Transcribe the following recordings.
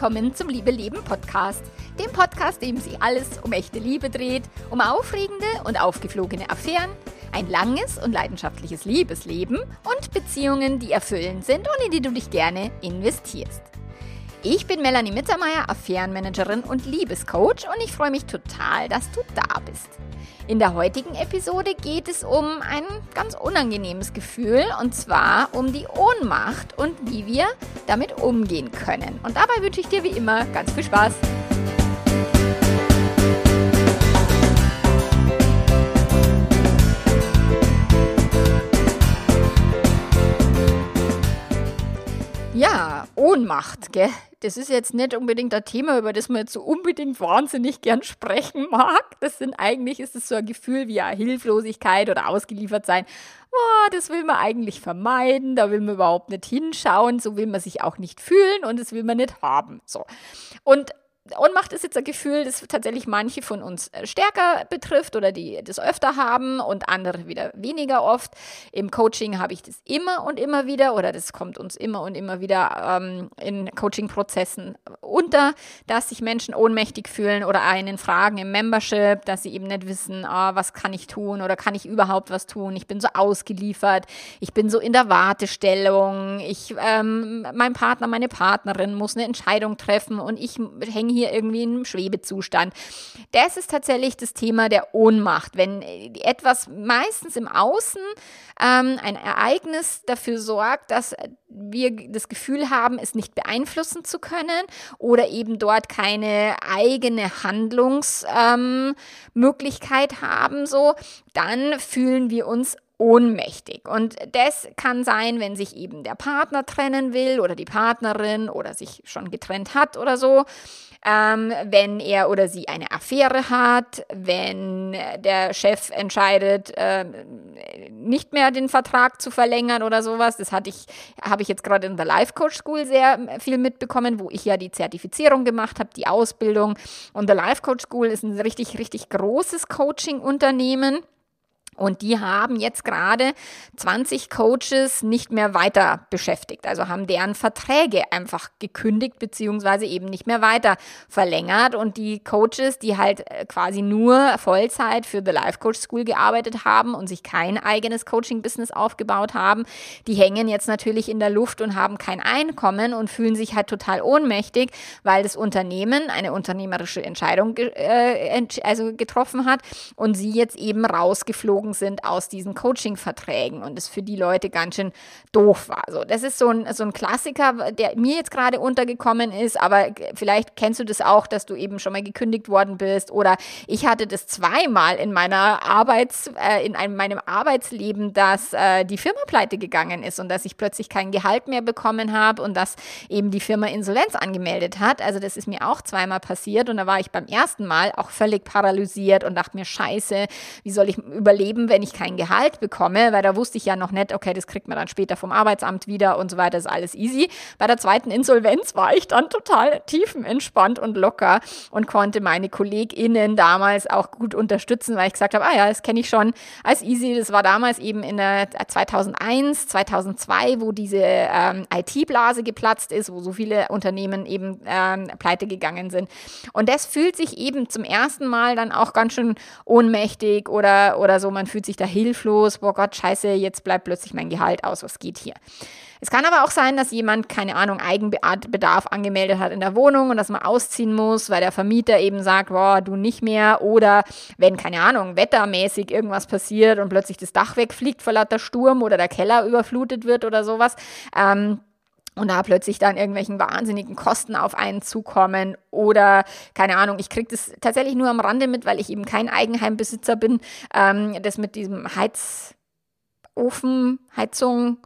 willkommen zum Liebe Leben Podcast. Dem Podcast, dem sich alles um echte Liebe dreht, um aufregende und aufgeflogene Affären, ein langes und leidenschaftliches Liebesleben und Beziehungen, die erfüllend sind und in die du dich gerne investierst. Ich bin Melanie Mittermeier, Affärenmanagerin und Liebescoach und ich freue mich total, dass du da bist. In der heutigen Episode geht es um ein ganz unangenehmes Gefühl und zwar um die Ohnmacht und wie wir damit umgehen können. Und dabei wünsche ich dir wie immer ganz viel Spaß. Ja, Ohnmacht, gell? Das ist jetzt nicht unbedingt ein Thema, über das man jetzt so unbedingt wahnsinnig gern sprechen mag. Das sind eigentlich, ist es so ein Gefühl wie eine Hilflosigkeit oder ausgeliefert sein. Oh, das will man eigentlich vermeiden, da will man überhaupt nicht hinschauen, so will man sich auch nicht fühlen und das will man nicht haben. So. Und Ohnmacht ist jetzt ein Gefühl, das tatsächlich manche von uns äh, stärker betrifft oder die das öfter haben und andere wieder weniger oft. Im Coaching habe ich das immer und immer wieder oder das kommt uns immer und immer wieder ähm, in Coaching-Prozessen unter, dass sich Menschen ohnmächtig fühlen oder einen fragen im Membership, dass sie eben nicht wissen, oh, was kann ich tun oder kann ich überhaupt was tun. Ich bin so ausgeliefert, ich bin so in der Wartestellung, ich, ähm, mein Partner, meine Partnerin muss eine Entscheidung treffen und ich hänge hier hier irgendwie in einem Schwebezustand. Das ist tatsächlich das Thema der Ohnmacht. Wenn etwas meistens im Außen ähm, ein Ereignis dafür sorgt, dass wir das Gefühl haben, es nicht beeinflussen zu können oder eben dort keine eigene Handlungsmöglichkeit ähm, haben, so, dann fühlen wir uns ohnmächtig. Und das kann sein, wenn sich eben der Partner trennen will oder die Partnerin oder sich schon getrennt hat oder so ähm, wenn er oder sie eine Affäre hat, wenn der Chef entscheidet, äh, nicht mehr den Vertrag zu verlängern oder sowas. Das hatte ich, habe ich jetzt gerade in der Life Coach School sehr viel mitbekommen, wo ich ja die Zertifizierung gemacht habe, die Ausbildung. Und der Life Coach School ist ein richtig, richtig großes Coaching-Unternehmen. Und die haben jetzt gerade 20 Coaches nicht mehr weiter beschäftigt, also haben deren Verträge einfach gekündigt beziehungsweise eben nicht mehr weiter verlängert. Und die Coaches, die halt äh, quasi nur Vollzeit für The Life Coach School gearbeitet haben und sich kein eigenes Coaching-Business aufgebaut haben, die hängen jetzt natürlich in der Luft und haben kein Einkommen und fühlen sich halt total ohnmächtig, weil das Unternehmen eine unternehmerische Entscheidung äh, also getroffen hat und sie jetzt eben rausgeflogen rausgeflogen sind aus diesen Coaching-Verträgen und es für die Leute ganz schön doof war. So, das ist so ein, so ein Klassiker, der mir jetzt gerade untergekommen ist, aber vielleicht kennst du das auch, dass du eben schon mal gekündigt worden bist oder ich hatte das zweimal in meiner Arbeits, äh, in einem, meinem Arbeitsleben, dass äh, die Firma pleite gegangen ist und dass ich plötzlich kein Gehalt mehr bekommen habe und dass eben die Firma Insolvenz angemeldet hat. Also das ist mir auch zweimal passiert und da war ich beim ersten Mal auch völlig paralysiert und dachte mir, scheiße, wie soll ich überleben? Leben, wenn ich kein Gehalt bekomme, weil da wusste ich ja noch nicht, okay, das kriegt man dann später vom Arbeitsamt wieder und so weiter, ist alles easy. Bei der zweiten Insolvenz war ich dann total tiefenentspannt und locker und konnte meine KollegInnen damals auch gut unterstützen, weil ich gesagt habe, ah ja, das kenne ich schon als easy. Das war damals eben in der 2001, 2002, wo diese ähm, IT-Blase geplatzt ist, wo so viele Unternehmen eben ähm, pleite gegangen sind. Und das fühlt sich eben zum ersten Mal dann auch ganz schön ohnmächtig oder, oder so. Man fühlt sich da hilflos, boah Gott, scheiße, jetzt bleibt plötzlich mein Gehalt aus, was geht hier? Es kann aber auch sein, dass jemand, keine Ahnung, Eigenbedarf angemeldet hat in der Wohnung und dass man ausziehen muss, weil der Vermieter eben sagt, boah, du nicht mehr. Oder wenn, keine Ahnung, wettermäßig irgendwas passiert und plötzlich das Dach wegfliegt vor lauter Sturm oder der Keller überflutet wird oder sowas. Ähm, und da plötzlich dann irgendwelchen wahnsinnigen Kosten auf einen zukommen oder keine Ahnung, ich kriege das tatsächlich nur am Rande mit, weil ich eben kein Eigenheimbesitzer bin, ähm, das mit diesem Heizofen, Heizung,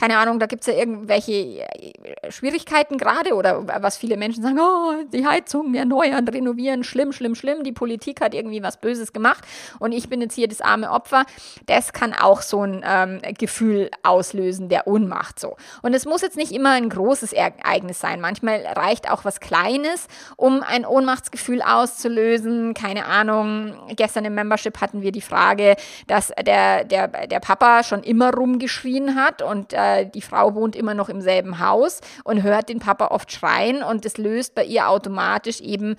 keine Ahnung, da gibt es ja irgendwelche äh, Schwierigkeiten gerade oder was viele Menschen sagen, oh, die Heizung erneuern, renovieren, schlimm, schlimm, schlimm, die Politik hat irgendwie was Böses gemacht und ich bin jetzt hier das arme Opfer. Das kann auch so ein ähm, Gefühl auslösen der Ohnmacht so. Und es muss jetzt nicht immer ein großes Ereignis sein. Manchmal reicht auch was Kleines, um ein Ohnmachtsgefühl auszulösen. Keine Ahnung, gestern im Membership hatten wir die Frage, dass der, der, der Papa schon immer rumgeschrien hat und äh, äh, die Frau wohnt immer noch im selben Haus und hört den Papa oft schreien und das löst bei ihr automatisch eben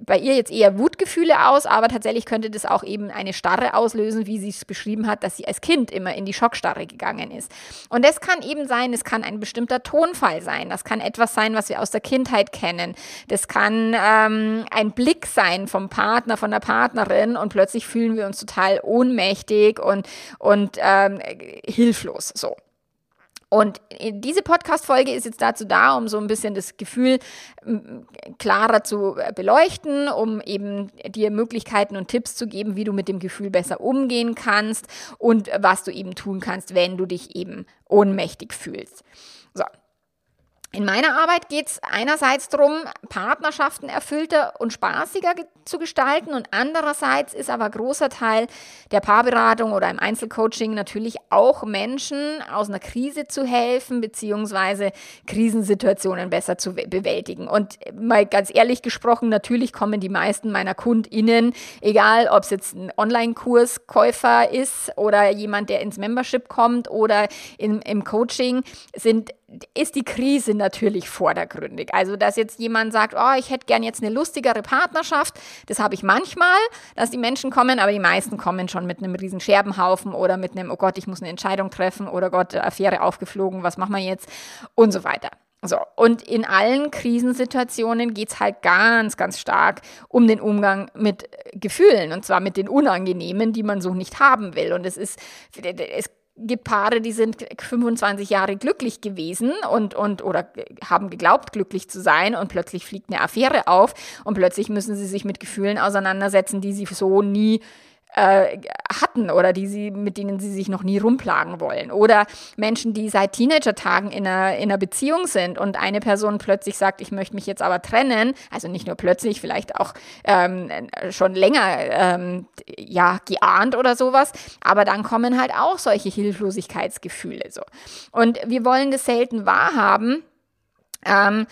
bei ihr jetzt eher Wutgefühle aus, aber tatsächlich könnte das auch eben eine Starre auslösen, wie sie es beschrieben hat, dass sie als Kind immer in die Schockstarre gegangen ist. Und das kann eben sein, es kann ein bestimmter Tonfall sein, das kann etwas sein, was wir aus der Kindheit kennen, das kann ähm, ein Blick sein vom Partner, von der Partnerin und plötzlich fühlen wir uns total ohnmächtig und, und ähm, hilflos so. Und diese Podcast-Folge ist jetzt dazu da, um so ein bisschen das Gefühl klarer zu äh, beleuchten, um eben dir Möglichkeiten und Tipps zu geben, wie du mit dem Gefühl besser umgehen kannst und was du eben tun kannst, wenn du dich eben ohnmächtig fühlst. So, in meiner Arbeit geht es einerseits darum, Partnerschaften erfüllter und spaßiger zu gestalten und andererseits ist aber großer Teil der Paarberatung oder im Einzelcoaching natürlich auch Menschen aus einer Krise zu helfen beziehungsweise Krisensituationen besser zu bewältigen. Und mal ganz ehrlich gesprochen, natürlich kommen die meisten meiner KundInnen, egal ob es jetzt ein Online-Kurskäufer ist oder jemand, der ins Membership kommt oder in, im Coaching, sind ist die Krise natürlich vordergründig. Also, dass jetzt jemand sagt, oh, ich hätte gern jetzt eine lustigere Partnerschaft, das habe ich manchmal, dass die Menschen kommen, aber die meisten kommen schon mit einem riesen Scherbenhaufen oder mit einem, oh Gott, ich muss eine Entscheidung treffen oder Gott, Affäre aufgeflogen, was machen wir jetzt und so weiter. So, und in allen Krisensituationen geht es halt ganz, ganz stark um den Umgang mit Gefühlen und zwar mit den unangenehmen, die man so nicht haben will. Und es ist, es gibt Paare, die sind 25 Jahre glücklich gewesen und, und oder haben geglaubt, glücklich zu sein und plötzlich fliegt eine Affäre auf und plötzlich müssen sie sich mit Gefühlen auseinandersetzen, die sie so nie äh, hatten oder die sie, mit denen sie sich noch nie rumplagen wollen. Oder Menschen, die seit Teenager-Tagen in einer, in einer Beziehung sind und eine Person plötzlich sagt, ich möchte mich jetzt aber trennen, also nicht nur plötzlich, vielleicht auch ähm, schon länger ähm, ja, geahnt oder sowas, aber dann kommen halt auch solche Hilflosigkeitsgefühle so. Und wir wollen das selten wahrhaben, ähm,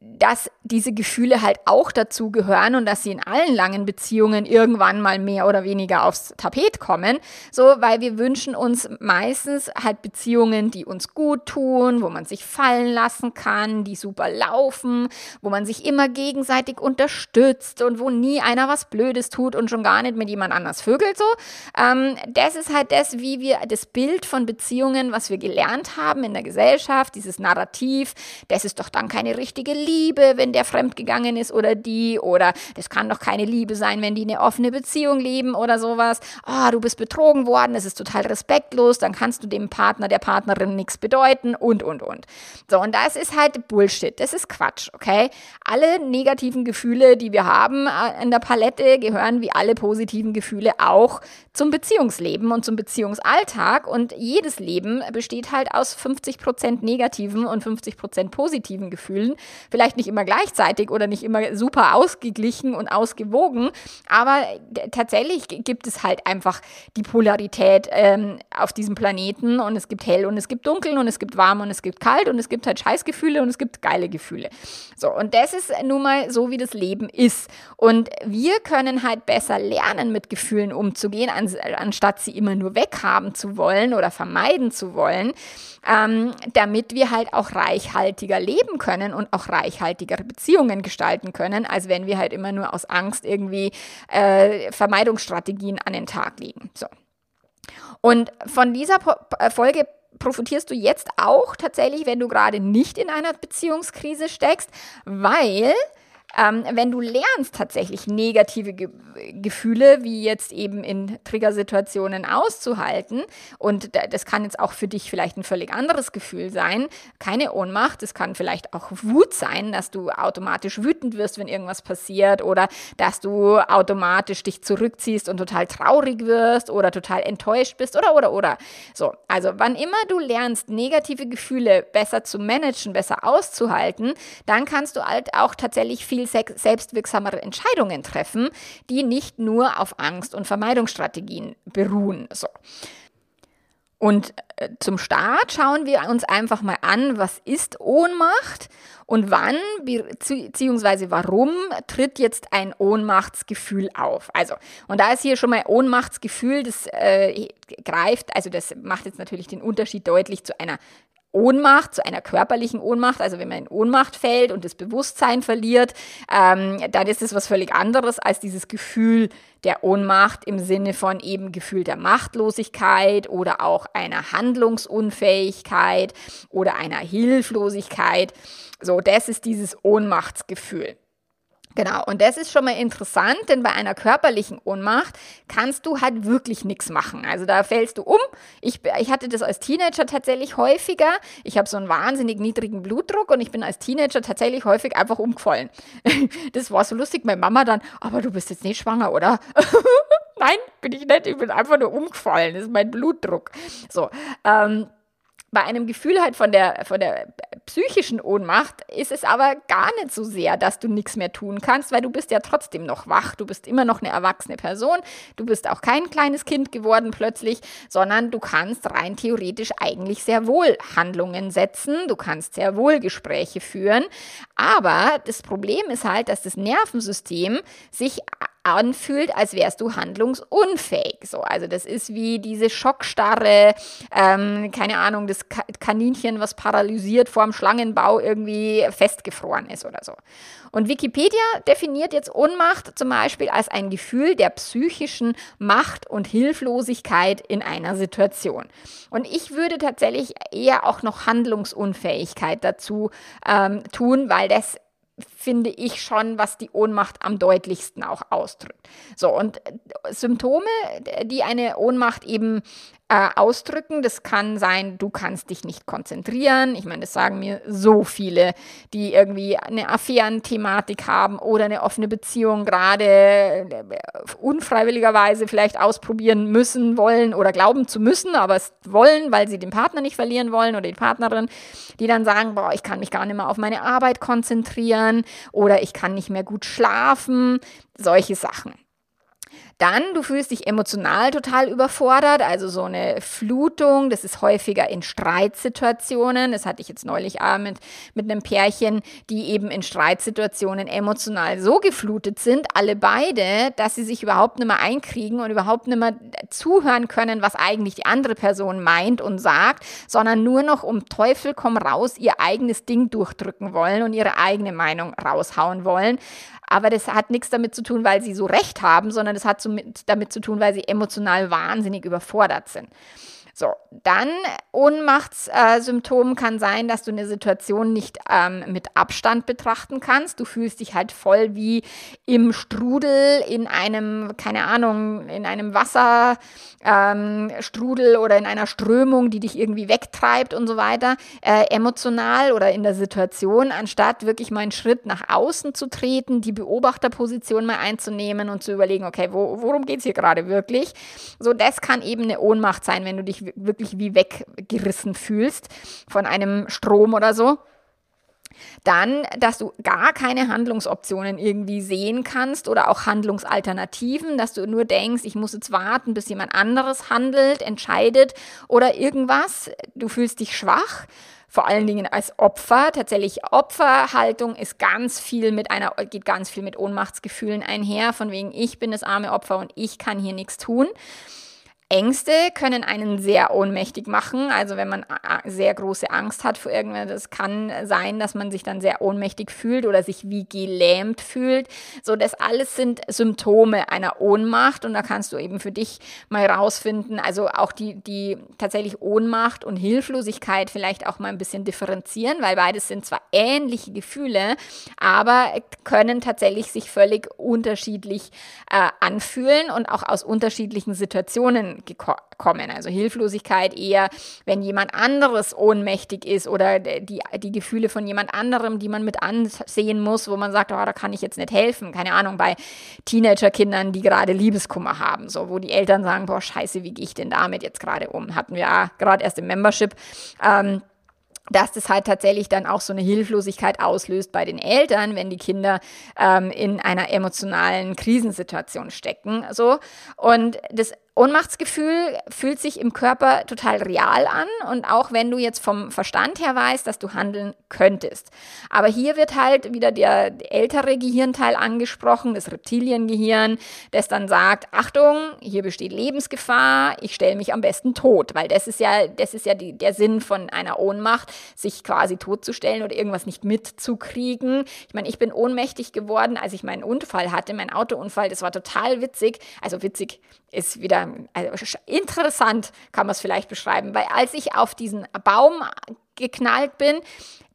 dass diese Gefühle halt auch dazu gehören und dass sie in allen langen Beziehungen irgendwann mal mehr oder weniger aufs Tapet kommen. So, weil wir wünschen uns meistens halt Beziehungen, die uns gut tun, wo man sich fallen lassen kann, die super laufen, wo man sich immer gegenseitig unterstützt und wo nie einer was Blödes tut und schon gar nicht mit jemand anders vögelt so. Ähm, das ist halt das, wie wir das Bild von Beziehungen, was wir gelernt haben in der Gesellschaft, dieses Narrativ, das ist doch dann keine richtige Liebe, wenn der fremdgegangen ist oder die oder das kann doch keine Liebe sein, wenn die eine offene Beziehung leben oder sowas. Oh, du bist betrogen worden, das ist total respektlos, dann kannst du dem Partner, der Partnerin nichts bedeuten und und und. So und das ist halt Bullshit, das ist Quatsch, okay? Alle negativen Gefühle, die wir haben äh, in der Palette, gehören wie alle positiven Gefühle auch zum Beziehungsleben und zum Beziehungsalltag und jedes Leben besteht halt aus 50% negativen und 50% positiven Gefühlen. Vielleicht nicht immer gleichzeitig oder nicht immer super ausgeglichen und ausgewogen, aber tatsächlich gibt es halt einfach die Polarität ähm, auf diesem Planeten und es gibt hell und es gibt dunkel und es gibt warm und es gibt kalt und es gibt halt Scheißgefühle und es gibt geile Gefühle. So, und das ist nun mal so, wie das Leben ist. Und wir können halt besser lernen, mit Gefühlen umzugehen, anstatt sie immer nur weghaben zu wollen oder vermeiden zu wollen, ähm, damit wir halt auch reichhaltiger leben können und auch reichhaltigere Beziehungen gestalten können, als wenn wir halt immer nur aus Angst irgendwie äh, Vermeidungsstrategien an den Tag legen. So. Und von dieser äh, Folge profitierst du jetzt auch tatsächlich, wenn du gerade nicht in einer Beziehungskrise steckst, weil ähm, wenn du lernst, tatsächlich negative Ge Gefühle, wie jetzt eben in Triggersituationen auszuhalten, und das kann jetzt auch für dich vielleicht ein völlig anderes Gefühl sein, keine Ohnmacht, es kann vielleicht auch Wut sein, dass du automatisch wütend wirst, wenn irgendwas passiert, oder dass du automatisch dich zurückziehst und total traurig wirst oder total enttäuscht bist, oder, oder, oder. So, also wann immer du lernst, negative Gefühle besser zu managen, besser auszuhalten, dann kannst du halt auch tatsächlich viel viel selbstwirksamere Entscheidungen treffen, die nicht nur auf Angst und Vermeidungsstrategien beruhen. So. Und äh, zum Start schauen wir uns einfach mal an, was ist Ohnmacht und wann bzw. warum tritt jetzt ein Ohnmachtsgefühl auf. Also, und da ist hier schon mal Ohnmachtsgefühl, das äh, greift, also das macht jetzt natürlich den Unterschied deutlich zu einer Ohnmacht, zu einer körperlichen Ohnmacht, also wenn man in Ohnmacht fällt und das Bewusstsein verliert, ähm, dann ist es was völlig anderes als dieses Gefühl der Ohnmacht im Sinne von eben Gefühl der Machtlosigkeit oder auch einer Handlungsunfähigkeit oder einer Hilflosigkeit. So, das ist dieses Ohnmachtsgefühl. Genau, und das ist schon mal interessant, denn bei einer körperlichen Ohnmacht kannst du halt wirklich nichts machen. Also da fällst du um. Ich, ich hatte das als Teenager tatsächlich häufiger. Ich habe so einen wahnsinnig niedrigen Blutdruck und ich bin als Teenager tatsächlich häufig einfach umgefallen. Das war so lustig, meine Mama dann, aber du bist jetzt nicht schwanger, oder? Nein, bin ich nicht, ich bin einfach nur umgefallen. Das ist mein Blutdruck. So, ähm, bei einem Gefühl halt von der, von der psychischen Ohnmacht ist es aber gar nicht so sehr, dass du nichts mehr tun kannst, weil du bist ja trotzdem noch wach. Du bist immer noch eine erwachsene Person. Du bist auch kein kleines Kind geworden plötzlich, sondern du kannst rein theoretisch eigentlich sehr wohl Handlungen setzen. Du kannst sehr wohl Gespräche führen. Aber das Problem ist halt, dass das Nervensystem sich anfühlt, als wärst du handlungsunfähig. So, also das ist wie diese Schockstarre, ähm, keine Ahnung, das Kaninchen, was paralysiert vorm Schlangenbau irgendwie festgefroren ist oder so. Und Wikipedia definiert jetzt Ohnmacht zum Beispiel als ein Gefühl der psychischen Macht und Hilflosigkeit in einer Situation. Und ich würde tatsächlich eher auch noch Handlungsunfähigkeit dazu ähm, tun, weil das finde ich schon, was die Ohnmacht am deutlichsten auch ausdrückt. So, und äh, Symptome, die eine Ohnmacht eben äh, ausdrücken. Das kann sein, du kannst dich nicht konzentrieren. Ich meine, das sagen mir so viele, die irgendwie eine Affären-Thematik haben oder eine offene Beziehung gerade äh, unfreiwilligerweise vielleicht ausprobieren müssen, wollen oder glauben zu müssen, aber es wollen, weil sie den Partner nicht verlieren wollen oder die Partnerin, die dann sagen, boah, ich kann mich gar nicht mehr auf meine Arbeit konzentrieren oder ich kann nicht mehr gut schlafen, solche Sachen. Dann, du fühlst dich emotional total überfordert, also so eine Flutung, das ist häufiger in Streitsituationen. Das hatte ich jetzt neulich auch mit, mit einem Pärchen, die eben in Streitsituationen emotional so geflutet sind, alle beide, dass sie sich überhaupt nicht mehr einkriegen und überhaupt nicht mehr zuhören können, was eigentlich die andere Person meint und sagt, sondern nur noch um Teufel komm raus ihr eigenes Ding durchdrücken wollen und ihre eigene Meinung raushauen wollen. Aber das hat nichts damit zu tun, weil sie so recht haben, sondern es hat so mit, damit zu tun, weil sie emotional wahnsinnig überfordert sind. So, dann Ohnmachtssymptom äh, kann sein, dass du eine Situation nicht ähm, mit Abstand betrachten kannst. Du fühlst dich halt voll wie im Strudel in einem, keine Ahnung, in einem Wasserstrudel ähm, oder in einer Strömung, die dich irgendwie wegtreibt und so weiter, äh, emotional oder in der Situation, anstatt wirklich mal einen Schritt nach außen zu treten, die Beobachterposition mal einzunehmen und zu überlegen, okay, wo, worum geht es hier gerade wirklich? So, das kann eben eine Ohnmacht sein, wenn du dich wirklich wie weggerissen fühlst von einem Strom oder so. Dann, dass du gar keine Handlungsoptionen irgendwie sehen kannst oder auch Handlungsalternativen, dass du nur denkst, ich muss jetzt warten, bis jemand anderes handelt, entscheidet oder irgendwas. Du fühlst dich schwach vor allen Dingen als Opfer. Tatsächlich Opferhaltung ist ganz viel mit einer, geht ganz viel mit Ohnmachtsgefühlen einher, von wegen ich bin das arme Opfer und ich kann hier nichts tun. Ängste können einen sehr ohnmächtig machen. Also wenn man äh, sehr große Angst hat vor irgendwas, das kann sein, dass man sich dann sehr ohnmächtig fühlt oder sich wie gelähmt fühlt. So, das alles sind Symptome einer Ohnmacht und da kannst du eben für dich mal rausfinden, also auch die, die tatsächlich Ohnmacht und Hilflosigkeit vielleicht auch mal ein bisschen differenzieren, weil beides sind zwar ähnliche Gefühle, aber können tatsächlich sich völlig unterschiedlich äh, anfühlen und auch aus unterschiedlichen Situationen kommen. Also Hilflosigkeit eher, wenn jemand anderes ohnmächtig ist oder die, die Gefühle von jemand anderem, die man mit ansehen muss, wo man sagt, oh, da kann ich jetzt nicht helfen. Keine Ahnung, bei Teenagerkindern, die gerade Liebeskummer haben, so wo die Eltern sagen, boah, scheiße, wie gehe ich denn damit jetzt gerade um? Hatten wir gerade erst im Membership. Ähm, dass das halt tatsächlich dann auch so eine Hilflosigkeit auslöst bei den Eltern, wenn die Kinder ähm, in einer emotionalen Krisensituation stecken. So. Und das Ohnmachtsgefühl fühlt sich im Körper total real an und auch wenn du jetzt vom Verstand her weißt, dass du handeln könntest. Aber hier wird halt wieder der ältere Gehirnteil angesprochen, das Reptiliengehirn, das dann sagt, Achtung, hier besteht Lebensgefahr, ich stelle mich am besten tot, weil das ist ja, das ist ja die, der Sinn von einer Ohnmacht, sich quasi totzustellen oder irgendwas nicht mitzukriegen. Ich meine, ich bin ohnmächtig geworden, als ich meinen Unfall hatte, meinen Autounfall, das war total witzig, also witzig ist wieder also interessant, kann man es vielleicht beschreiben, weil als ich auf diesen Baum geknallt bin,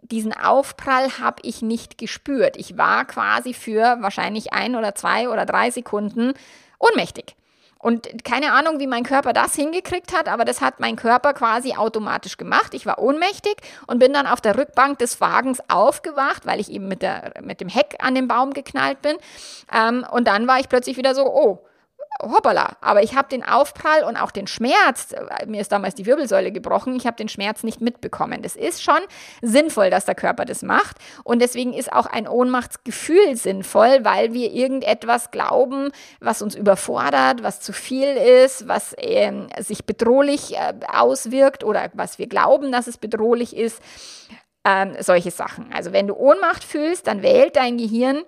diesen Aufprall habe ich nicht gespürt. Ich war quasi für wahrscheinlich ein oder zwei oder drei Sekunden ohnmächtig. Und keine Ahnung, wie mein Körper das hingekriegt hat, aber das hat mein Körper quasi automatisch gemacht. Ich war ohnmächtig und bin dann auf der Rückbank des Wagens aufgewacht, weil ich eben mit, der, mit dem Heck an den Baum geknallt bin. Ähm, und dann war ich plötzlich wieder so, oh, hoppala, aber ich habe den Aufprall und auch den Schmerz, mir ist damals die Wirbelsäule gebrochen, ich habe den Schmerz nicht mitbekommen. Das ist schon sinnvoll, dass der Körper das macht und deswegen ist auch ein Ohnmachtsgefühl sinnvoll, weil wir irgendetwas glauben, was uns überfordert, was zu viel ist, was äh, sich bedrohlich äh, auswirkt oder was wir glauben, dass es bedrohlich ist. Ähm, solche Sachen. Also wenn du Ohnmacht fühlst, dann wählt dein Gehirn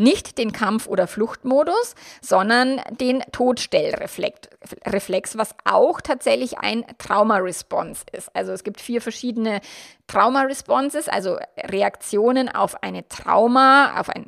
nicht den Kampf- oder Fluchtmodus, sondern den Todstellreflex, was auch tatsächlich ein Trauma-Response ist. Also es gibt vier verschiedene Trauma-Responses, also Reaktionen auf eine Trauma, auf ein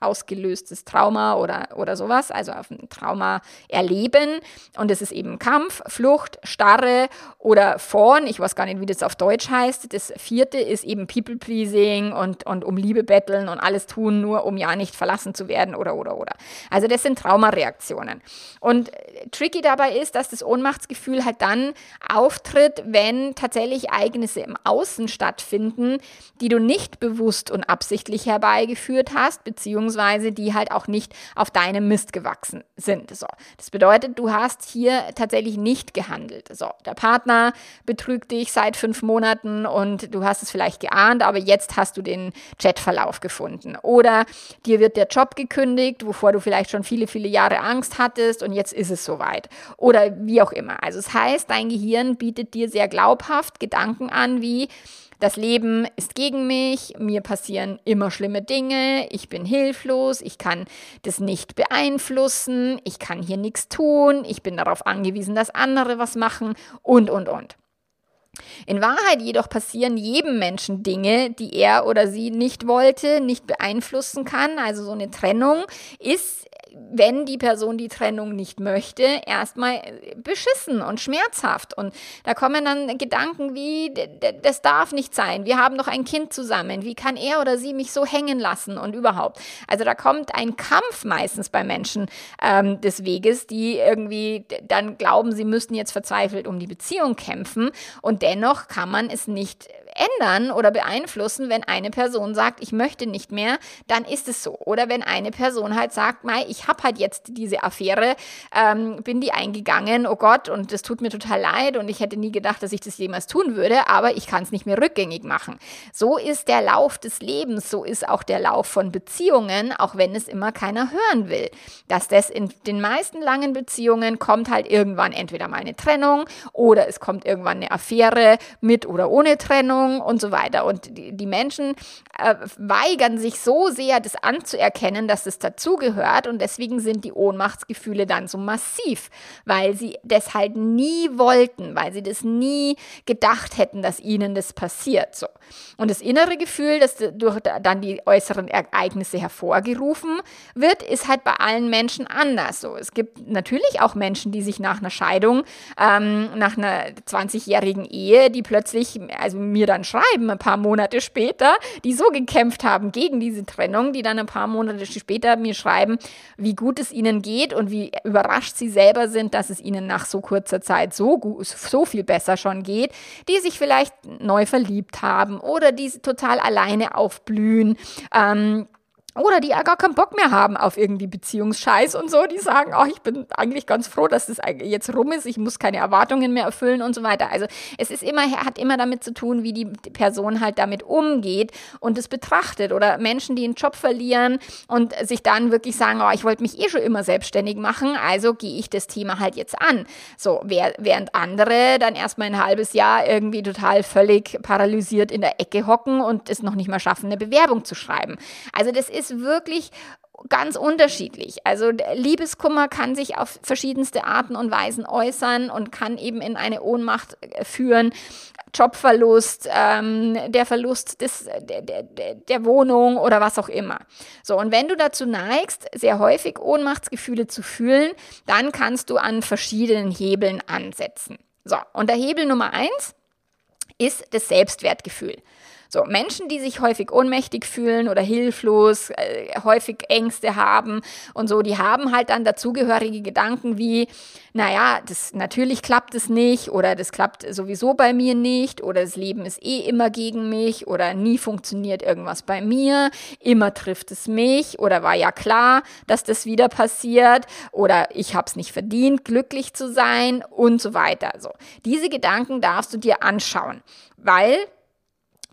ausgelöstes Trauma oder, oder sowas, also auf ein Trauma erleben. Und es ist eben Kampf, Flucht, Starre oder Fawn. Ich weiß gar nicht, wie das auf Deutsch heißt. Das vierte ist eben People-Pleasing und, und um Liebe betteln und alles tun, nur um ja nicht verlassen zu werden oder, oder, oder. Also das sind Traumareaktionen. Und tricky dabei ist, dass das Ohnmachtsgefühl halt dann auftritt, wenn tatsächlich Ereignisse im Außen stattfinden, die du nicht bewusst und absichtlich herbeigeführt hast, beziehungsweise die halt auch nicht auf deinem Mist gewachsen sind. So, das bedeutet, du hast hier tatsächlich nicht gehandelt. So, der Partner betrügt dich seit fünf Monaten und du hast es vielleicht geahnt, aber jetzt hast du den Chatverlauf gefunden. Oder dir wird der Job gekündigt, wovor du vielleicht schon viele, viele Jahre Angst hattest und jetzt ist es soweit. Oder wie auch immer. Also es das heißt, dein Gehirn bietet dir sehr glaubhaft Gedanken an, wie das Leben ist gegen mich, mir passieren immer schlimme Dinge, ich bin hilflos, ich kann das nicht beeinflussen, ich kann hier nichts tun, ich bin darauf angewiesen, dass andere was machen und, und, und. In Wahrheit jedoch passieren jedem Menschen Dinge, die er oder sie nicht wollte, nicht beeinflussen kann. Also so eine Trennung ist wenn die Person die Trennung nicht möchte, erstmal beschissen und schmerzhaft. Und da kommen dann Gedanken wie, das darf nicht sein, wir haben noch ein Kind zusammen, wie kann er oder sie mich so hängen lassen und überhaupt. Also da kommt ein Kampf meistens bei Menschen ähm, des Weges, die irgendwie dann glauben, sie müssten jetzt verzweifelt um die Beziehung kämpfen und dennoch kann man es nicht ändern oder beeinflussen, wenn eine Person sagt, ich möchte nicht mehr, dann ist es so. Oder wenn eine Person halt sagt, Mai, ich habe halt jetzt diese Affäre, ähm, bin die eingegangen, oh Gott, und es tut mir total leid und ich hätte nie gedacht, dass ich das jemals tun würde, aber ich kann es nicht mehr rückgängig machen. So ist der Lauf des Lebens, so ist auch der Lauf von Beziehungen, auch wenn es immer keiner hören will. Dass das in den meisten langen Beziehungen kommt halt irgendwann entweder mal eine Trennung oder es kommt irgendwann eine Affäre mit oder ohne Trennung Beziehung und so weiter. Und die, die Menschen äh, weigern sich so sehr, das anzuerkennen, dass es dazugehört. Und deswegen sind die Ohnmachtsgefühle dann so massiv, weil sie das halt nie wollten, weil sie das nie gedacht hätten, dass ihnen das passiert. So. Und das innere Gefühl, das durch dann die äußeren Ereignisse hervorgerufen wird, ist halt bei allen Menschen anders. So. Es gibt natürlich auch Menschen, die sich nach einer Scheidung, ähm, nach einer 20-jährigen Ehe, die plötzlich, also mir dann dann schreiben, ein paar Monate später, die so gekämpft haben gegen diese Trennung, die dann ein paar Monate später mir schreiben, wie gut es ihnen geht und wie überrascht sie selber sind, dass es ihnen nach so kurzer Zeit so, gut, so viel besser schon geht, die sich vielleicht neu verliebt haben oder die total alleine aufblühen. Ähm, Oder die ja gar keinen Bock mehr haben auf irgendwie Beziehungsscheiß und so. Die sagen, oh, ich bin eigentlich ganz froh, dass das jetzt rum ist. Ich muss keine Erwartungen mehr erfüllen und so weiter. Also es ist immer, hat immer damit zu tun, wie die Person halt damit umgeht und es betrachtet. Oder Menschen, die einen Job verlieren und sich dann wirklich sagen, oh, ich wollte mich eh schon immer selbstständig machen, also gehe ich das Thema halt jetzt an. So, während andere dann erstmal ein halbes Jahr irgendwie total völlig paralysiert in der Ecke hocken und es noch nicht mal schaffen, eine Bewerbung zu schreiben. Also das ist ist wirklich ganz unterschiedlich. Also Liebeskummer kann sich auf verschiedenste Arten und Weisen äußern und kann eben in eine Ohnmacht äh, führen. Jobverlust, ähm, der Verlust des, der, der, der Wohnung oder was auch immer. So, und wenn du dazu neigst, sehr häufig Ohnmachtsgefühle zu fühlen, dann kannst du an verschiedenen Hebeln ansetzen. So, und der Hebel Nummer eins ist das Selbstwertgefühl. So, Menschen, die sich häufig ohnmächtig fühlen oder hilflos, äh, häufig Ängste haben und so, die haben halt dann dazugehörige Gedanken wie, naja, das, natürlich klappt es nicht oder das klappt sowieso bei mir nicht oder das Leben ist eh immer gegen mich oder nie funktioniert irgendwas bei mir, immer trifft es mich oder war ja klar, dass das wieder passiert oder ich habe es nicht verdient, glücklich zu sein und so weiter. So, diese Gedanken darfst du dir anschauen, weil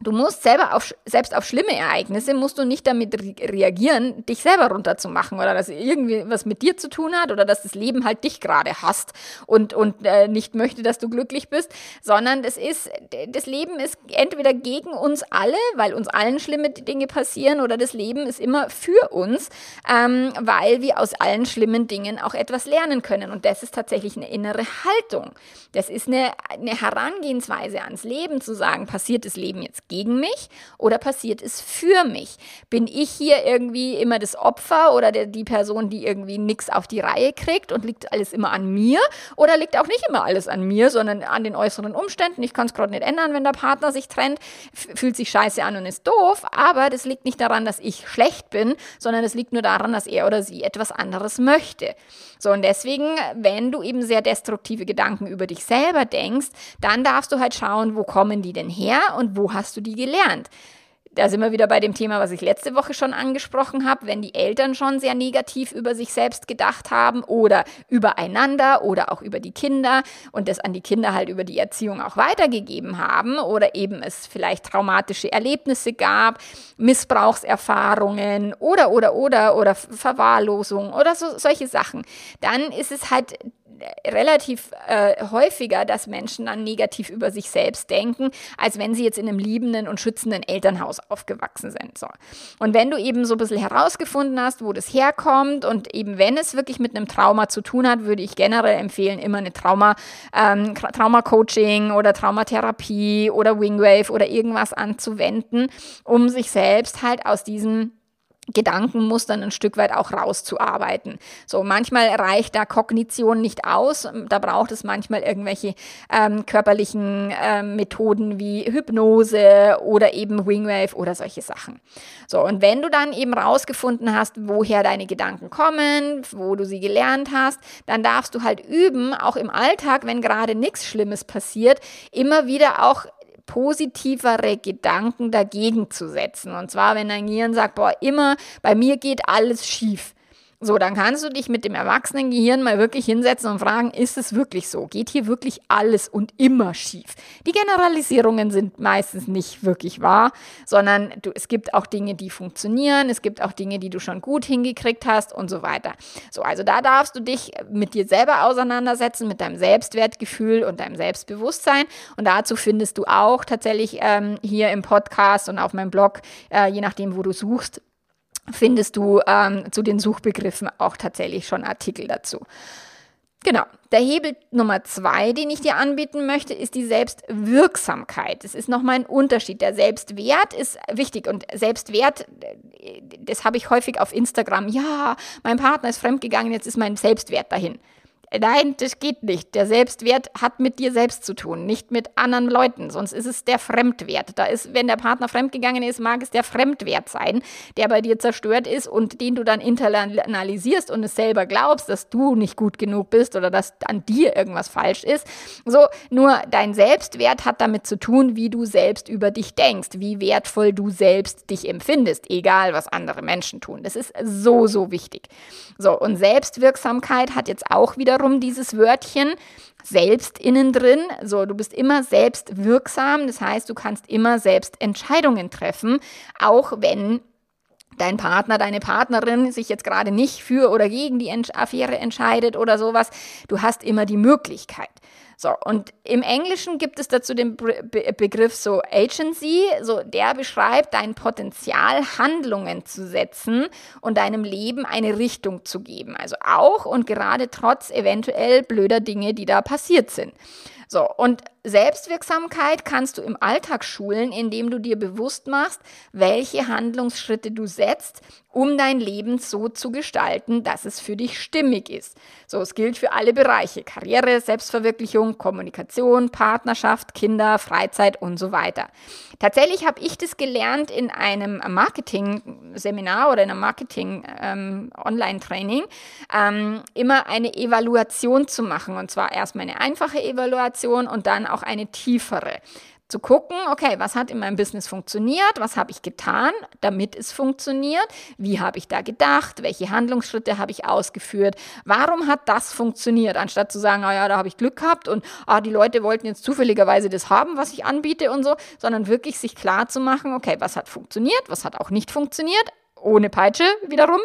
Du musst selber auf, selbst auf schlimme Ereignisse, musst du nicht damit re reagieren, dich selber runterzumachen oder dass irgendwie was mit dir zu tun hat oder dass das Leben halt dich gerade hasst und, und äh, nicht möchte, dass du glücklich bist, sondern das ist, das Leben ist entweder gegen uns alle, weil uns allen schlimme Dinge passieren oder das Leben ist immer für uns, ähm, weil wir aus allen schlimmen Dingen auch etwas lernen können und das ist tatsächlich eine innere Haltung. Das ist eine, eine Herangehensweise ans Leben zu sagen, passiert das Leben jetzt gegen mich oder passiert es für mich? Bin ich hier irgendwie immer das Opfer oder der, die Person, die irgendwie nichts auf die Reihe kriegt und liegt alles immer an mir? Oder liegt auch nicht immer alles an mir, sondern an den äußeren Umständen? Ich kann es gerade nicht ändern, wenn der Partner sich trennt, fühlt sich scheiße an und ist doof, aber das liegt nicht daran, dass ich schlecht bin, sondern es liegt nur daran, dass er oder sie etwas anderes möchte. So, und deswegen, wenn du eben sehr destruktive Gedanken über dich selber denkst, dann darfst du halt schauen, wo kommen die denn her und wo hast du die gelernt? da sind wir wieder bei dem Thema, was ich letzte Woche schon angesprochen habe, wenn die Eltern schon sehr negativ über sich selbst gedacht haben oder übereinander oder auch über die Kinder und das an die Kinder halt über die Erziehung auch weitergegeben haben oder eben es vielleicht traumatische Erlebnisse gab, Missbrauchserfahrungen oder oder oder oder Verwahrlosung oder so, solche Sachen, dann ist es halt relativ äh, häufiger, dass Menschen dann negativ über sich selbst denken, als wenn sie jetzt in einem liebenden und schützenden Elternhaus aufgewachsen sind. So. Und wenn du eben so ein bisschen herausgefunden hast, wo das herkommt und eben wenn es wirklich mit einem Trauma zu tun hat, würde ich generell empfehlen, immer eine Trauma, ähm, Trauma-Coaching oder Traumatherapie oder Wingwave oder irgendwas anzuwenden, um sich selbst halt aus diesen Gedankenmustern ein Stück weit auch rauszuarbeiten. So, manchmal reicht da Kognition nicht aus. Da braucht es manchmal irgendwelche ähm, körperlichen ähm, Methoden wie Hypnose oder eben Wingwave oder solche Sachen. So, und wenn du dann eben rausgefunden hast, woher deine Gedanken kommen, wo du sie gelernt hast, dann darfst du halt üben, auch im Alltag, wenn gerade nichts Schlimmes passiert, immer wieder auch positivere Gedanken dagegen zu setzen. Und zwar, wenn dein Gehirn sagt, boah, immer, bei mir geht alles schief so, dann kannst du dich mit dem erwachsenen Gehirn mal wirklich hinsetzen und fragen, ist es wirklich so? Geht hier wirklich alles und immer schief? Die Generalisierungen sind meistens nicht wirklich wahr, sondern du, es gibt auch Dinge, die funktionieren, es gibt auch Dinge, die du schon gut hingekriegt hast und so weiter. So, also da darfst du dich mit dir selber auseinandersetzen, mit deinem Selbstwertgefühl und deinem Selbstbewusstsein. Und dazu findest du auch tatsächlich ähm, hier im Podcast und auf meinem Blog, äh, je nachdem, wo du suchst, findest du ähm, zu den Suchbegriffen auch tatsächlich schon Artikel dazu. Genau. Der Hebel Nummer zwei, den ich dir anbieten möchte, ist die Selbstwirksamkeit. Das ist nochmal ein Unterschied. Der Selbstwert ist wichtig und Selbstwert, das habe ich häufig auf Instagram. Ja, mein Partner ist fremdgegangen, jetzt ist mein Selbstwert dahin Nein, das geht nicht. Der Selbstwert hat mit dir selbst zu tun, nicht mit anderen Leuten. Sonst ist es der Fremdwert. Da ist, wenn der Partner fremdgegangen ist, mag es der Fremdwert sein, der bei dir zerstört ist und den du dann internalisierst und es selber glaubst, dass du nicht gut genug bist oder dass an dir irgendwas falsch ist. So, nur dein Selbstwert hat damit zu tun, wie du selbst über dich denkst, wie wertvoll du selbst dich empfindest, egal was andere Menschen tun. Das ist so, so wichtig. So, und Selbstwirksamkeit hat jetzt auch wiederum dieses Wörtchen selbst innen drin. So, du bist immer selbst wirksam. Das heißt, du kannst immer selbst Entscheidungen treffen, auch wenn dein Partner, deine Partnerin sich jetzt gerade nicht für oder gegen die Affäre entscheidet oder sowas. Du hast immer die Möglichkeit. So, und im Englischen gibt es dazu den Be Begriff so Agency, so der beschreibt dein Potenzial, Handlungen zu setzen und deinem Leben eine Richtung zu geben. Also auch und gerade trotz eventuell blöder Dinge, die da passiert sind. So, und Selbstwirksamkeit kannst du im Alltag schulen, indem du dir bewusst machst, welche Handlungsschritte du setzt, um dein Leben so zu gestalten, dass es für dich stimmig ist. So, es gilt für alle Bereiche. Karriere, Selbstverwirklichung, Kommunikation, Partnerschaft, Kinder, Freizeit und so weiter. Tatsächlich habe ich das gelernt in einem Marketing-Seminar oder in einem Marketing-Online-Training, ähm, ähm, immer eine Evaluation zu machen. Und zwar erstmal eine einfache Evaluation und dann auch eine tiefere zu gucken, okay, was hat in meinem Business funktioniert, was habe ich getan, damit es funktioniert, wie habe ich da gedacht, welche Handlungsschritte habe ich ausgeführt, warum hat das funktioniert, anstatt zu sagen, ah ja, da habe ich Glück gehabt und ah, die Leute wollten jetzt zufälligerweise das haben, was ich anbiete und so, sondern wirklich sich klar zu machen, okay, was hat funktioniert, was hat auch nicht funktioniert, ohne Peitsche wiederum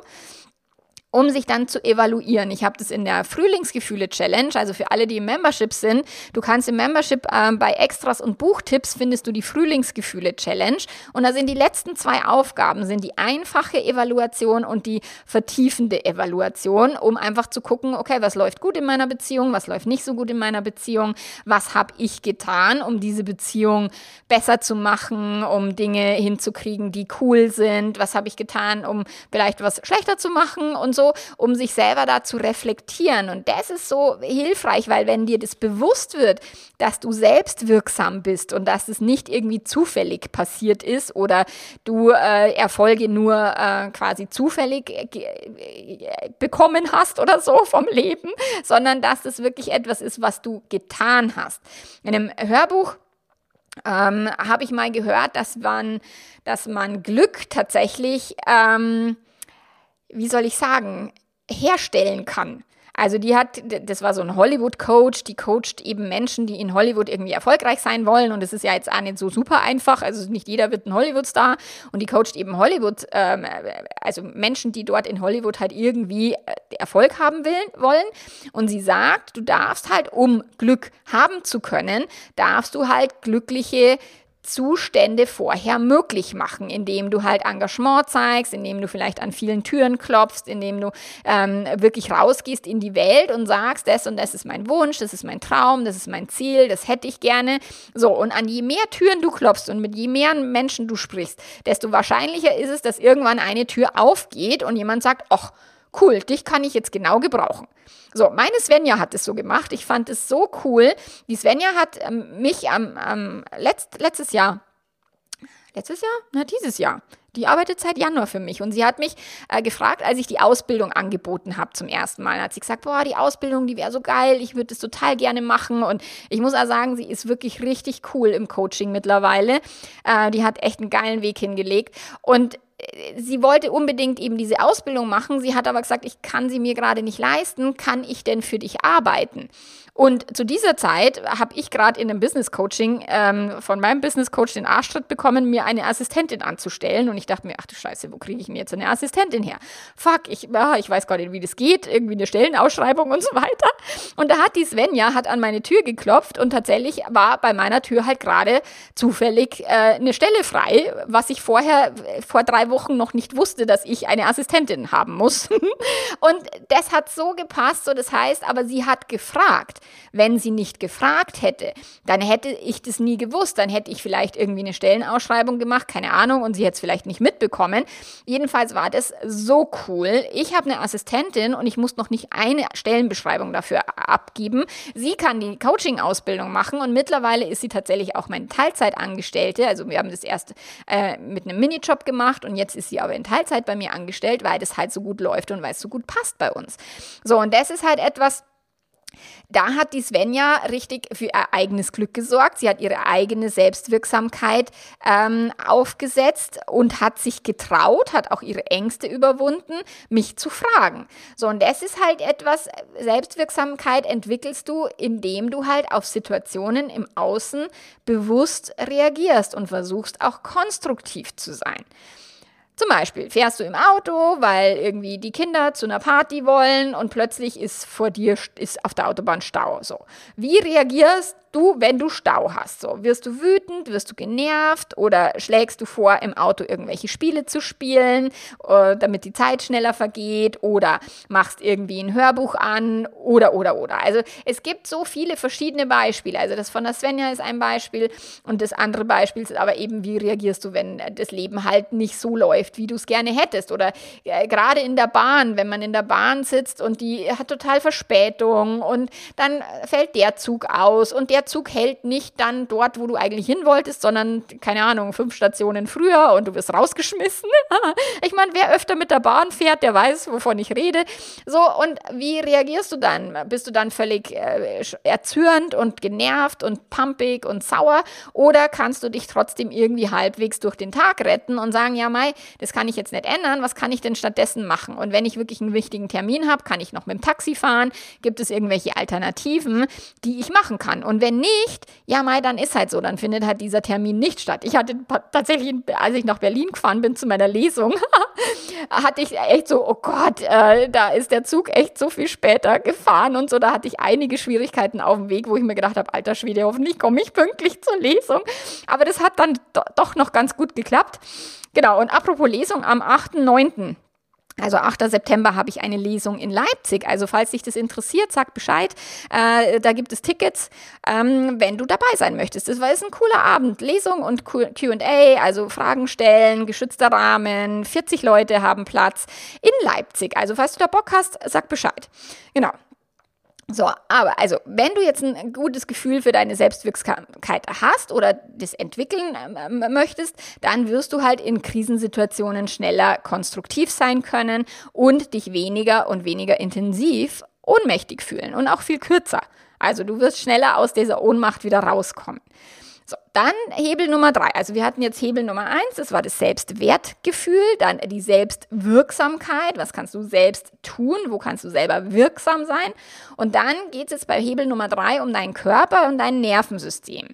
um sich dann zu evaluieren. Ich habe das in der Frühlingsgefühle-Challenge, also für alle, die im Membership sind. Du kannst im Membership äh, bei Extras und Buchtipps findest du die Frühlingsgefühle-Challenge. Und da sind die letzten zwei Aufgaben, sind die einfache Evaluation und die vertiefende Evaluation, um einfach zu gucken, okay, was läuft gut in meiner Beziehung, was läuft nicht so gut in meiner Beziehung, was habe ich getan, um diese Beziehung besser zu machen, um Dinge hinzukriegen, die cool sind, was habe ich getan, um vielleicht was schlechter zu machen und so, um sich selber da zu reflektieren. Und das ist so hilfreich, weil wenn dir das bewusst wird, dass du selbst wirksam bist und dass es nicht irgendwie zufällig passiert ist oder du äh, Erfolge nur äh, quasi zufällig äh, bekommen hast oder so vom Leben, sondern dass es wirklich etwas ist, was du getan hast. In einem Hörbuch ähm, habe ich mal gehört, dass man, dass man Glück tatsächlich ähm, wie soll ich sagen, herstellen kann. Also die hat, das war so ein Hollywood-Coach, die coacht eben Menschen, die in Hollywood irgendwie erfolgreich sein wollen. Und es ist ja jetzt auch nicht so super einfach. Also nicht jeder wird ein Hollywood-Star. Und die coacht eben Hollywood, ähm, also Menschen, die dort in Hollywood halt irgendwie äh, Erfolg haben will, wollen. Und sie sagt, du darfst halt, um Glück haben zu können, darfst du halt glückliche Zustände vorher möglich machen, indem du halt Engagement zeigst, indem du vielleicht an vielen Türen klopfst, indem du ähm, wirklich rausgehst in die Welt und sagst, das und das ist mein Wunsch, das ist mein Traum, das ist mein Ziel, das hätte ich gerne. So, und an je mehr Türen du klopfst und mit je mehr Menschen du sprichst, desto wahrscheinlicher ist es, dass irgendwann eine Tür aufgeht und jemand sagt, ach, cool, dich kann ich jetzt genau gebrauchen. So, meine Svenja hat es so gemacht. Ich fand es so cool. Die Svenja hat ähm, mich am, am letzt, letztes Jahr, letztes Jahr? Na, dieses Jahr. Die arbeitet seit Januar für mich und sie hat mich äh, gefragt, als ich die Ausbildung angeboten habe zum ersten Mal. Hat sie gesagt, boah, die Ausbildung, die wäre so geil, ich würde es total gerne machen. Und ich muss auch sagen, sie ist wirklich richtig cool im Coaching mittlerweile. Äh, die hat echt einen geilen Weg hingelegt. Und sie wollte unbedingt eben diese Ausbildung machen. Sie hat aber gesagt, ich kann sie mir gerade nicht leisten. Kann ich denn für dich arbeiten? Und zu dieser Zeit habe ich gerade in einem Business Coaching ähm, von meinem Business Coach den Arschtritt bekommen, mir eine Assistentin anzustellen. Und ich dachte mir, ach du Scheiße, wo kriege ich denn jetzt eine Assistentin her? Fuck, ich, ah, ich weiß gar nicht, wie das geht. Irgendwie eine Stellenausschreibung und so weiter. Und da hat die Svenja hat an meine Tür geklopft und tatsächlich war bei meiner Tür halt gerade zufällig äh, eine Stelle frei, was ich vorher vor drei Wochen noch nicht wusste, dass ich eine Assistentin haben muss. und das hat so gepasst. So, das heißt, aber sie hat gefragt. Wenn sie nicht gefragt hätte, dann hätte ich das nie gewusst. Dann hätte ich vielleicht irgendwie eine Stellenausschreibung gemacht, keine Ahnung, und sie hätte es vielleicht nicht mitbekommen. Jedenfalls war das so cool. Ich habe eine Assistentin und ich muss noch nicht eine Stellenbeschreibung dafür abgeben. Sie kann die Coaching-Ausbildung machen und mittlerweile ist sie tatsächlich auch meine Teilzeitangestellte. Also wir haben das erst äh, mit einem Minijob gemacht und jetzt ist sie aber in Teilzeit bei mir angestellt, weil das halt so gut läuft und weil es so gut passt bei uns. So, und das ist halt etwas, da hat die Svenja richtig für ihr eigenes Glück gesorgt. Sie hat ihre eigene Selbstwirksamkeit ähm, aufgesetzt und hat sich getraut, hat auch ihre Ängste überwunden, mich zu fragen. So, und das ist halt etwas, Selbstwirksamkeit entwickelst du, indem du halt auf Situationen im Außen bewusst reagierst und versuchst auch konstruktiv zu sein. Zum Beispiel fährst du im Auto, weil irgendwie die Kinder zu einer Party wollen und plötzlich ist vor dir ist auf der Autobahn Stau. So, wie reagierst du, wenn du Stau hast? So, wirst du wütend, wirst du genervt oder schlägst du vor, im Auto irgendwelche Spiele zu spielen, äh, damit die Zeit schneller vergeht oder machst irgendwie ein Hörbuch an oder, oder, oder. Also es gibt so viele verschiedene Beispiele. Also das von der Svenja ist ein Beispiel und das andere Beispiel ist aber eben, wie reagierst du, wenn das Leben halt nicht so läuft, wie du es gerne hättest oder äh, gerade in der Bahn, wenn man in der Bahn sitzt und die hat total Verspätung und dann fällt der Zug aus und der Zug hält nicht dann dort, wo du eigentlich hin wolltest, sondern, keine Ahnung, fünf Stationen früher und du wirst rausgeschmissen. ich meine, wer öfter mit der Bahn fährt, der weiß, wovon ich rede. So, und wie reagierst du dann? Bist du dann völlig äh, erzürnt und genervt und pumpig und sauer? Oder kannst du dich trotzdem irgendwie halbwegs durch den Tag retten und sagen, ja, Mai, das kann ich jetzt nicht ändern, was kann ich denn stattdessen machen? Und wenn ich wirklich einen wichtigen Termin habe, kann ich noch mit dem Taxi fahren? Gibt es irgendwelche Alternativen, die ich machen kann? Und wenn nicht, ja, Mai, dann ist halt so, dann findet halt dieser Termin nicht statt. Ich hatte tatsächlich, als ich nach Berlin gefahren bin zu meiner Lesung, hatte ich echt so, oh Gott, äh, da ist der Zug echt so viel später gefahren und so, da hatte ich einige Schwierigkeiten auf dem Weg, wo ich mir gedacht habe, alter Schwede, hoffentlich komme ich pünktlich zur Lesung. Aber das hat dann do doch noch ganz gut geklappt. Genau, und apropos Lesung am 8.9. Also 8. September habe ich eine Lesung in Leipzig. Also falls dich das interessiert, sag Bescheid. Äh, da gibt es Tickets, ähm, wenn du dabei sein möchtest. Das war ist ein cooler Abend. Lesung und QA, also Fragen stellen, geschützter Rahmen. 40 Leute haben Platz in Leipzig. Also falls du da Bock hast, sag Bescheid. Genau. So, aber also, wenn du jetzt ein gutes Gefühl für deine Selbstwirksamkeit hast oder das entwickeln äh, möchtest, dann wirst du halt in Krisensituationen schneller konstruktiv sein können und dich weniger und weniger intensiv ohnmächtig fühlen und auch viel kürzer. Also du wirst schneller aus dieser Ohnmacht wieder rauskommen. So, dann Hebel Nummer drei. Also wir hatten jetzt Hebel Nummer eins, das war das Selbstwertgefühl, dann die Selbstwirksamkeit, was kannst du selbst tun, wo kannst du selber wirksam sein. Und dann geht es jetzt bei Hebel Nummer drei um deinen Körper und dein Nervensystem.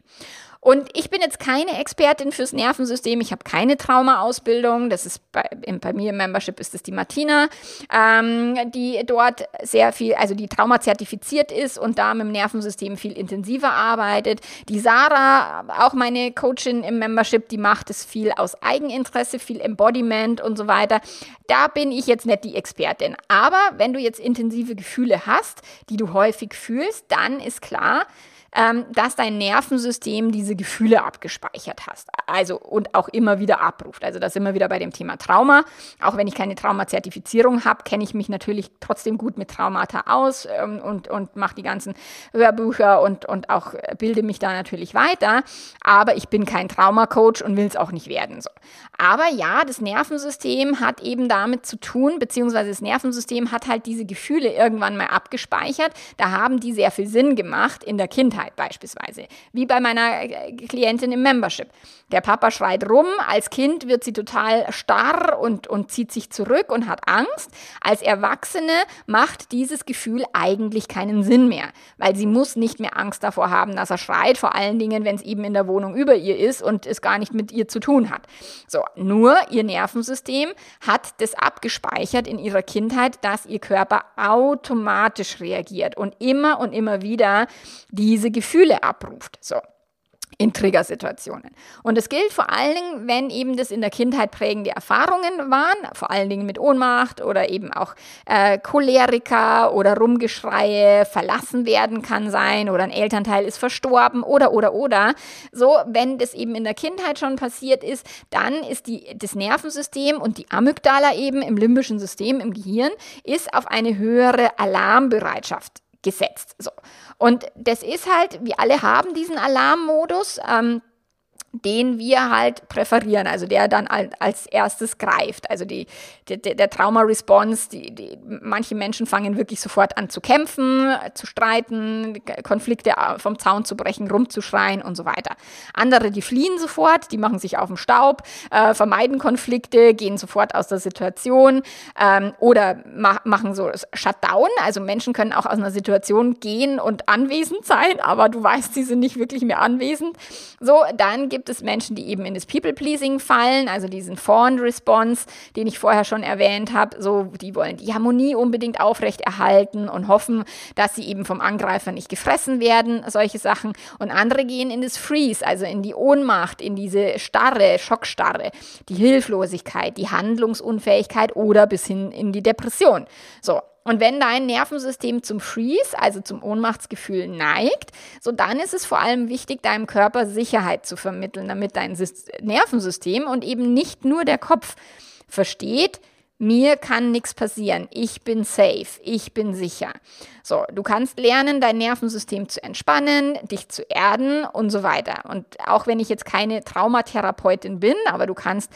Und ich bin jetzt keine Expertin fürs Nervensystem. Ich habe keine Trauma-Ausbildung. Das ist bei, bei, mir im Membership ist es die Martina, ähm, die dort sehr viel, also die Trauma-zertifiziert ist und da mit dem Nervensystem viel intensiver arbeitet. Die Sarah, auch meine Coachin im Membership, die macht es viel aus Eigeninteresse, viel Embodiment und so weiter. Da bin ich jetzt nicht die Expertin. Aber wenn du jetzt intensive Gefühle hast, die du häufig fühlst, dann ist klar, ähm, dass dein Nervensystem diese Gefühle abgespeichert hast. Also und auch immer wieder abruft. Also das immer wieder bei dem Thema Trauma. Auch wenn ich keine Traumazertifizierung habe, kenne ich mich natürlich trotzdem gut mit Traumata aus ähm, und, und mache die ganzen Hörbücher und, und auch bilde mich da natürlich weiter. Aber ich bin kein Traumacoach und will es auch nicht werden. So. Aber ja, das Nervensystem hat eben damit zu tun, beziehungsweise das Nervensystem hat halt diese Gefühle irgendwann mal abgespeichert. Da haben die sehr viel Sinn gemacht in der Kindheit. Beispielsweise, wie bei meiner äh, Klientin im Membership. Der Papa schreit rum, als Kind wird sie total starr und, und zieht sich zurück und hat Angst. Als Erwachsene macht dieses Gefühl eigentlich keinen Sinn mehr, weil sie muss nicht mehr Angst davor haben, dass er schreit, vor allen Dingen, wenn es eben in der Wohnung über ihr ist und es gar nicht mit ihr zu tun hat. So, nur ihr Nervensystem hat das abgespeichert in ihrer Kindheit, dass ihr Körper automatisch reagiert und immer und immer wieder diese Gefühle abruft. So. In Triggersituationen. Und es gilt vor allen Dingen, wenn eben das in der Kindheit prägende Erfahrungen waren, vor allen Dingen mit Ohnmacht oder eben auch äh, Choleriker oder Rumgeschreie, verlassen werden kann sein oder ein Elternteil ist verstorben oder oder oder. So, wenn das eben in der Kindheit schon passiert ist, dann ist die, das Nervensystem und die Amygdala eben im limbischen System im Gehirn ist auf eine höhere Alarmbereitschaft gesetzt. So. Und das ist halt, wir alle haben diesen Alarmmodus. Ähm, den wir halt präferieren, also der dann als erstes greift. Also die, der, der Trauma-Response, die, die, manche Menschen fangen wirklich sofort an zu kämpfen, zu streiten, Konflikte äh, vom Zaun zu brechen, rumzuschreien und so weiter. Andere, die fliehen sofort, die machen sich auf den Staub, äh, vermeiden Konflikte, gehen sofort aus der Situation ähm, oder ma machen so Shutdown. Also Menschen können auch aus einer Situation gehen und anwesend sein, aber du weißt, sie sind nicht wirklich mehr anwesend. So, dann gibt gibt es Menschen, die eben in das People-Pleasing fallen, also diesen Fawn-Response, den ich vorher schon erwähnt habe. So, die wollen die Harmonie unbedingt aufrechterhalten und hoffen, dass sie eben vom Angreifer nicht gefressen werden, solche Sachen. Und andere gehen in das Freeze, also in die Ohnmacht, in diese Starre, Schockstarre, die Hilflosigkeit, die Handlungsunfähigkeit oder bis hin in die Depression. So, und wenn dein Nervensystem zum Freeze, also zum Ohnmachtsgefühl neigt, so dann ist es vor allem wichtig, deinem Körper Sicherheit zu vermitteln, damit dein Nervensystem und eben nicht nur der Kopf versteht, mir kann nichts passieren. Ich bin safe. Ich bin sicher. So, du kannst lernen, dein Nervensystem zu entspannen, dich zu erden und so weiter. Und auch wenn ich jetzt keine Traumatherapeutin bin, aber du kannst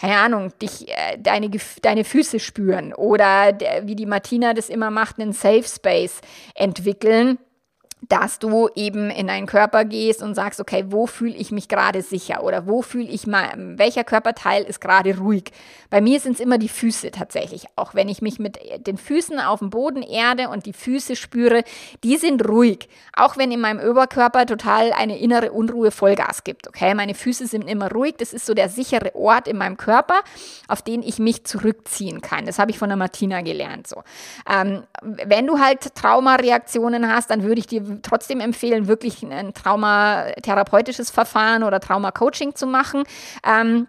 keine Ahnung, dich, äh, deine, deine Füße spüren oder der, wie die Martina das immer macht, einen Safe Space entwickeln dass du eben in deinen Körper gehst und sagst, okay, wo fühle ich mich gerade sicher oder wo fühle ich mal, welcher Körperteil ist gerade ruhig. Bei mir sind es immer die Füße tatsächlich. Auch wenn ich mich mit den Füßen auf dem Boden erde und die Füße spüre, die sind ruhig. Auch wenn in meinem Oberkörper total eine innere Unruhe Vollgas gibt. Okay, meine Füße sind immer ruhig. Das ist so der sichere Ort in meinem Körper, auf den ich mich zurückziehen kann. Das habe ich von der Martina gelernt. So, ähm, wenn du halt Traumareaktionen hast, dann würde ich dir trotzdem empfehlen, wirklich ein traumatherapeutisches Verfahren oder Traumacoaching zu machen. Ähm,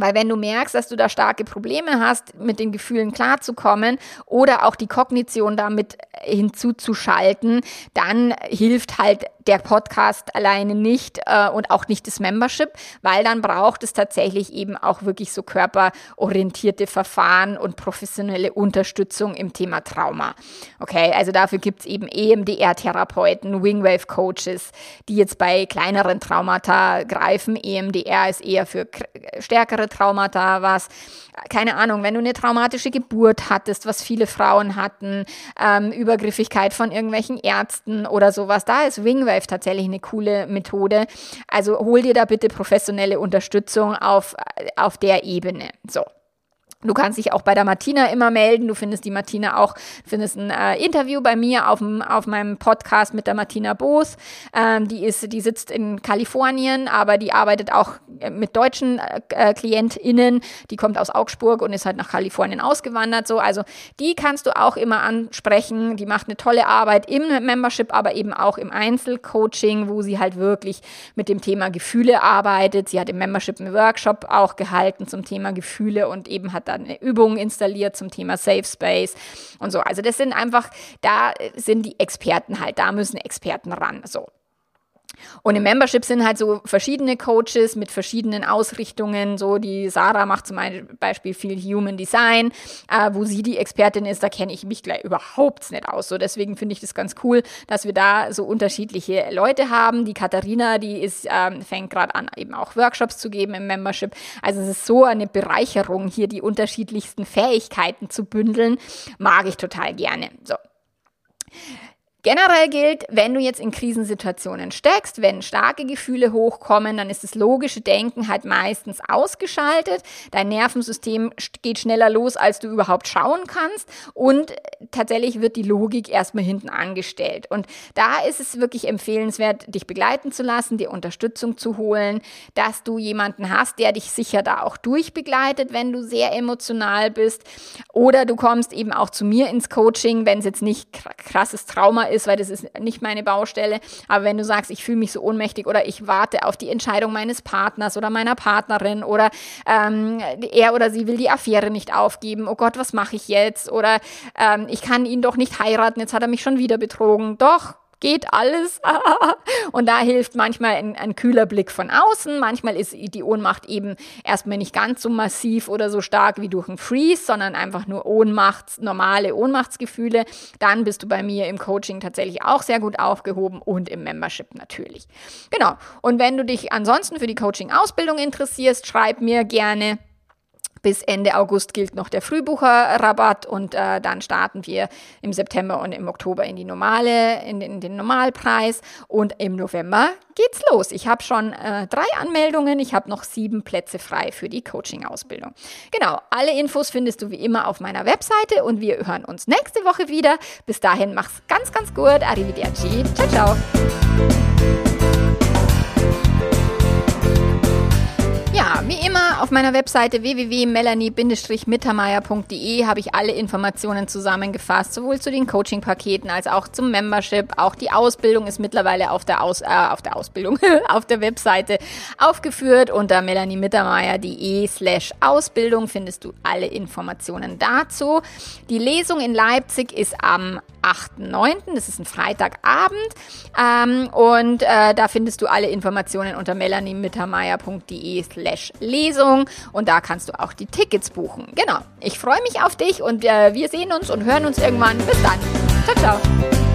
weil wenn du merkst, dass du da starke Probleme hast, mit den Gefühlen klarzukommen oder auch die Kognition damit hinzuzuschalten, dann hilft halt der Podcast alleine nicht äh, und auch nicht das Membership, weil dann braucht es tatsächlich eben auch wirklich so körperorientierte Verfahren und professionelle Unterstützung im Thema Trauma. Okay, also dafür gibt es eben EMDR-Therapeuten, Wingwave-Coaches, die jetzt bei kleineren Traumata greifen. EMDR ist eher für stärkere Traumata was. Keine Ahnung, wenn du eine traumatische Geburt hattest, was viele Frauen hatten, ähm, Übergriffigkeit von irgendwelchen Ärzten oder sowas, da ist Wingwave Wave tatsächlich eine coole Methode. Also hol dir da bitte professionelle Unterstützung auf, auf der Ebene. So. Du kannst dich auch bei der Martina immer melden. Du findest die Martina auch, findest ein äh, Interview bei mir auf, dem, auf meinem Podcast mit der Martina Boos. Ähm, die, ist, die sitzt in Kalifornien, aber die arbeitet auch äh, mit deutschen äh, KlientInnen. Die kommt aus Augsburg und ist halt nach Kalifornien ausgewandert. So. Also die kannst du auch immer ansprechen. Die macht eine tolle Arbeit im Membership, aber eben auch im Einzelcoaching, wo sie halt wirklich mit dem Thema Gefühle arbeitet. Sie hat im Membership einen Workshop auch gehalten zum Thema Gefühle und eben hat dann eine Übung installiert zum Thema Safe Space und so. Also das sind einfach, da sind die Experten halt, da müssen Experten ran. So. Und im Membership sind halt so verschiedene Coaches mit verschiedenen Ausrichtungen. So die Sarah macht zum Beispiel viel Human Design, äh, wo sie die Expertin ist. Da kenne ich mich gleich überhaupt nicht aus. So deswegen finde ich das ganz cool, dass wir da so unterschiedliche Leute haben. Die Katharina, die ist ähm, fängt gerade an, eben auch Workshops zu geben im Membership. Also es ist so eine Bereicherung, hier die unterschiedlichsten Fähigkeiten zu bündeln. Mag ich total gerne. So. Generell gilt, wenn du jetzt in Krisensituationen steckst, wenn starke Gefühle hochkommen, dann ist das logische Denken halt meistens ausgeschaltet. Dein Nervensystem geht schneller los, als du überhaupt schauen kannst. Und tatsächlich wird die Logik erstmal hinten angestellt. Und da ist es wirklich empfehlenswert, dich begleiten zu lassen, dir Unterstützung zu holen, dass du jemanden hast, der dich sicher da auch durchbegleitet, wenn du sehr emotional bist. Oder du kommst eben auch zu mir ins Coaching, wenn es jetzt nicht krasses Trauma ist, weil das ist nicht meine Baustelle. Aber wenn du sagst, ich fühle mich so ohnmächtig oder ich warte auf die Entscheidung meines Partners oder meiner Partnerin oder ähm, er oder sie will die Affäre nicht aufgeben, oh Gott, was mache ich jetzt? Oder ähm, ich kann ihn doch nicht heiraten, jetzt hat er mich schon wieder betrogen. Doch, geht alles. und da hilft manchmal ein, ein, kühler Blick von außen. Manchmal ist die Ohnmacht eben erstmal nicht ganz so massiv oder so stark wie durch einen Freeze, sondern einfach nur Ohnmacht, normale Ohnmachtsgefühle. Dann bist du bei mir im Coaching tatsächlich auch sehr gut aufgehoben und im Membership natürlich. Genau. Und wenn du dich ansonsten für die Coaching-Ausbildung interessierst, schreib mir gerne bis Ende August gilt noch der Frühbucherrabatt und äh, dann starten wir im September und im Oktober in die normale, in den, in den Normalpreis und im November geht's los. Ich habe schon äh, drei Anmeldungen, ich habe noch sieben Plätze frei für die Coaching-Ausbildung. Genau, alle Infos findest du wie immer auf meiner Webseite und wir hören uns nächste Woche wieder. Bis dahin mach's ganz, ganz gut. Arrivederci. Ciao, ciao. Wie immer auf meiner Webseite www.melanie-mittermeier.de habe ich alle Informationen zusammengefasst, sowohl zu den Coaching-Paketen als auch zum Membership. Auch die Ausbildung ist mittlerweile auf der, Aus, äh, auf der Ausbildung, auf der Webseite aufgeführt. Unter melaniemittermeier.de slash Ausbildung findest du alle Informationen dazu. Die Lesung in Leipzig ist am 8.9., das ist ein Freitagabend ähm, und äh, da findest du alle Informationen unter melaniemittermeier.de slash Lesung und da kannst du auch die Tickets buchen. Genau. Ich freue mich auf dich und äh, wir sehen uns und hören uns irgendwann. Bis dann. Ciao, ciao.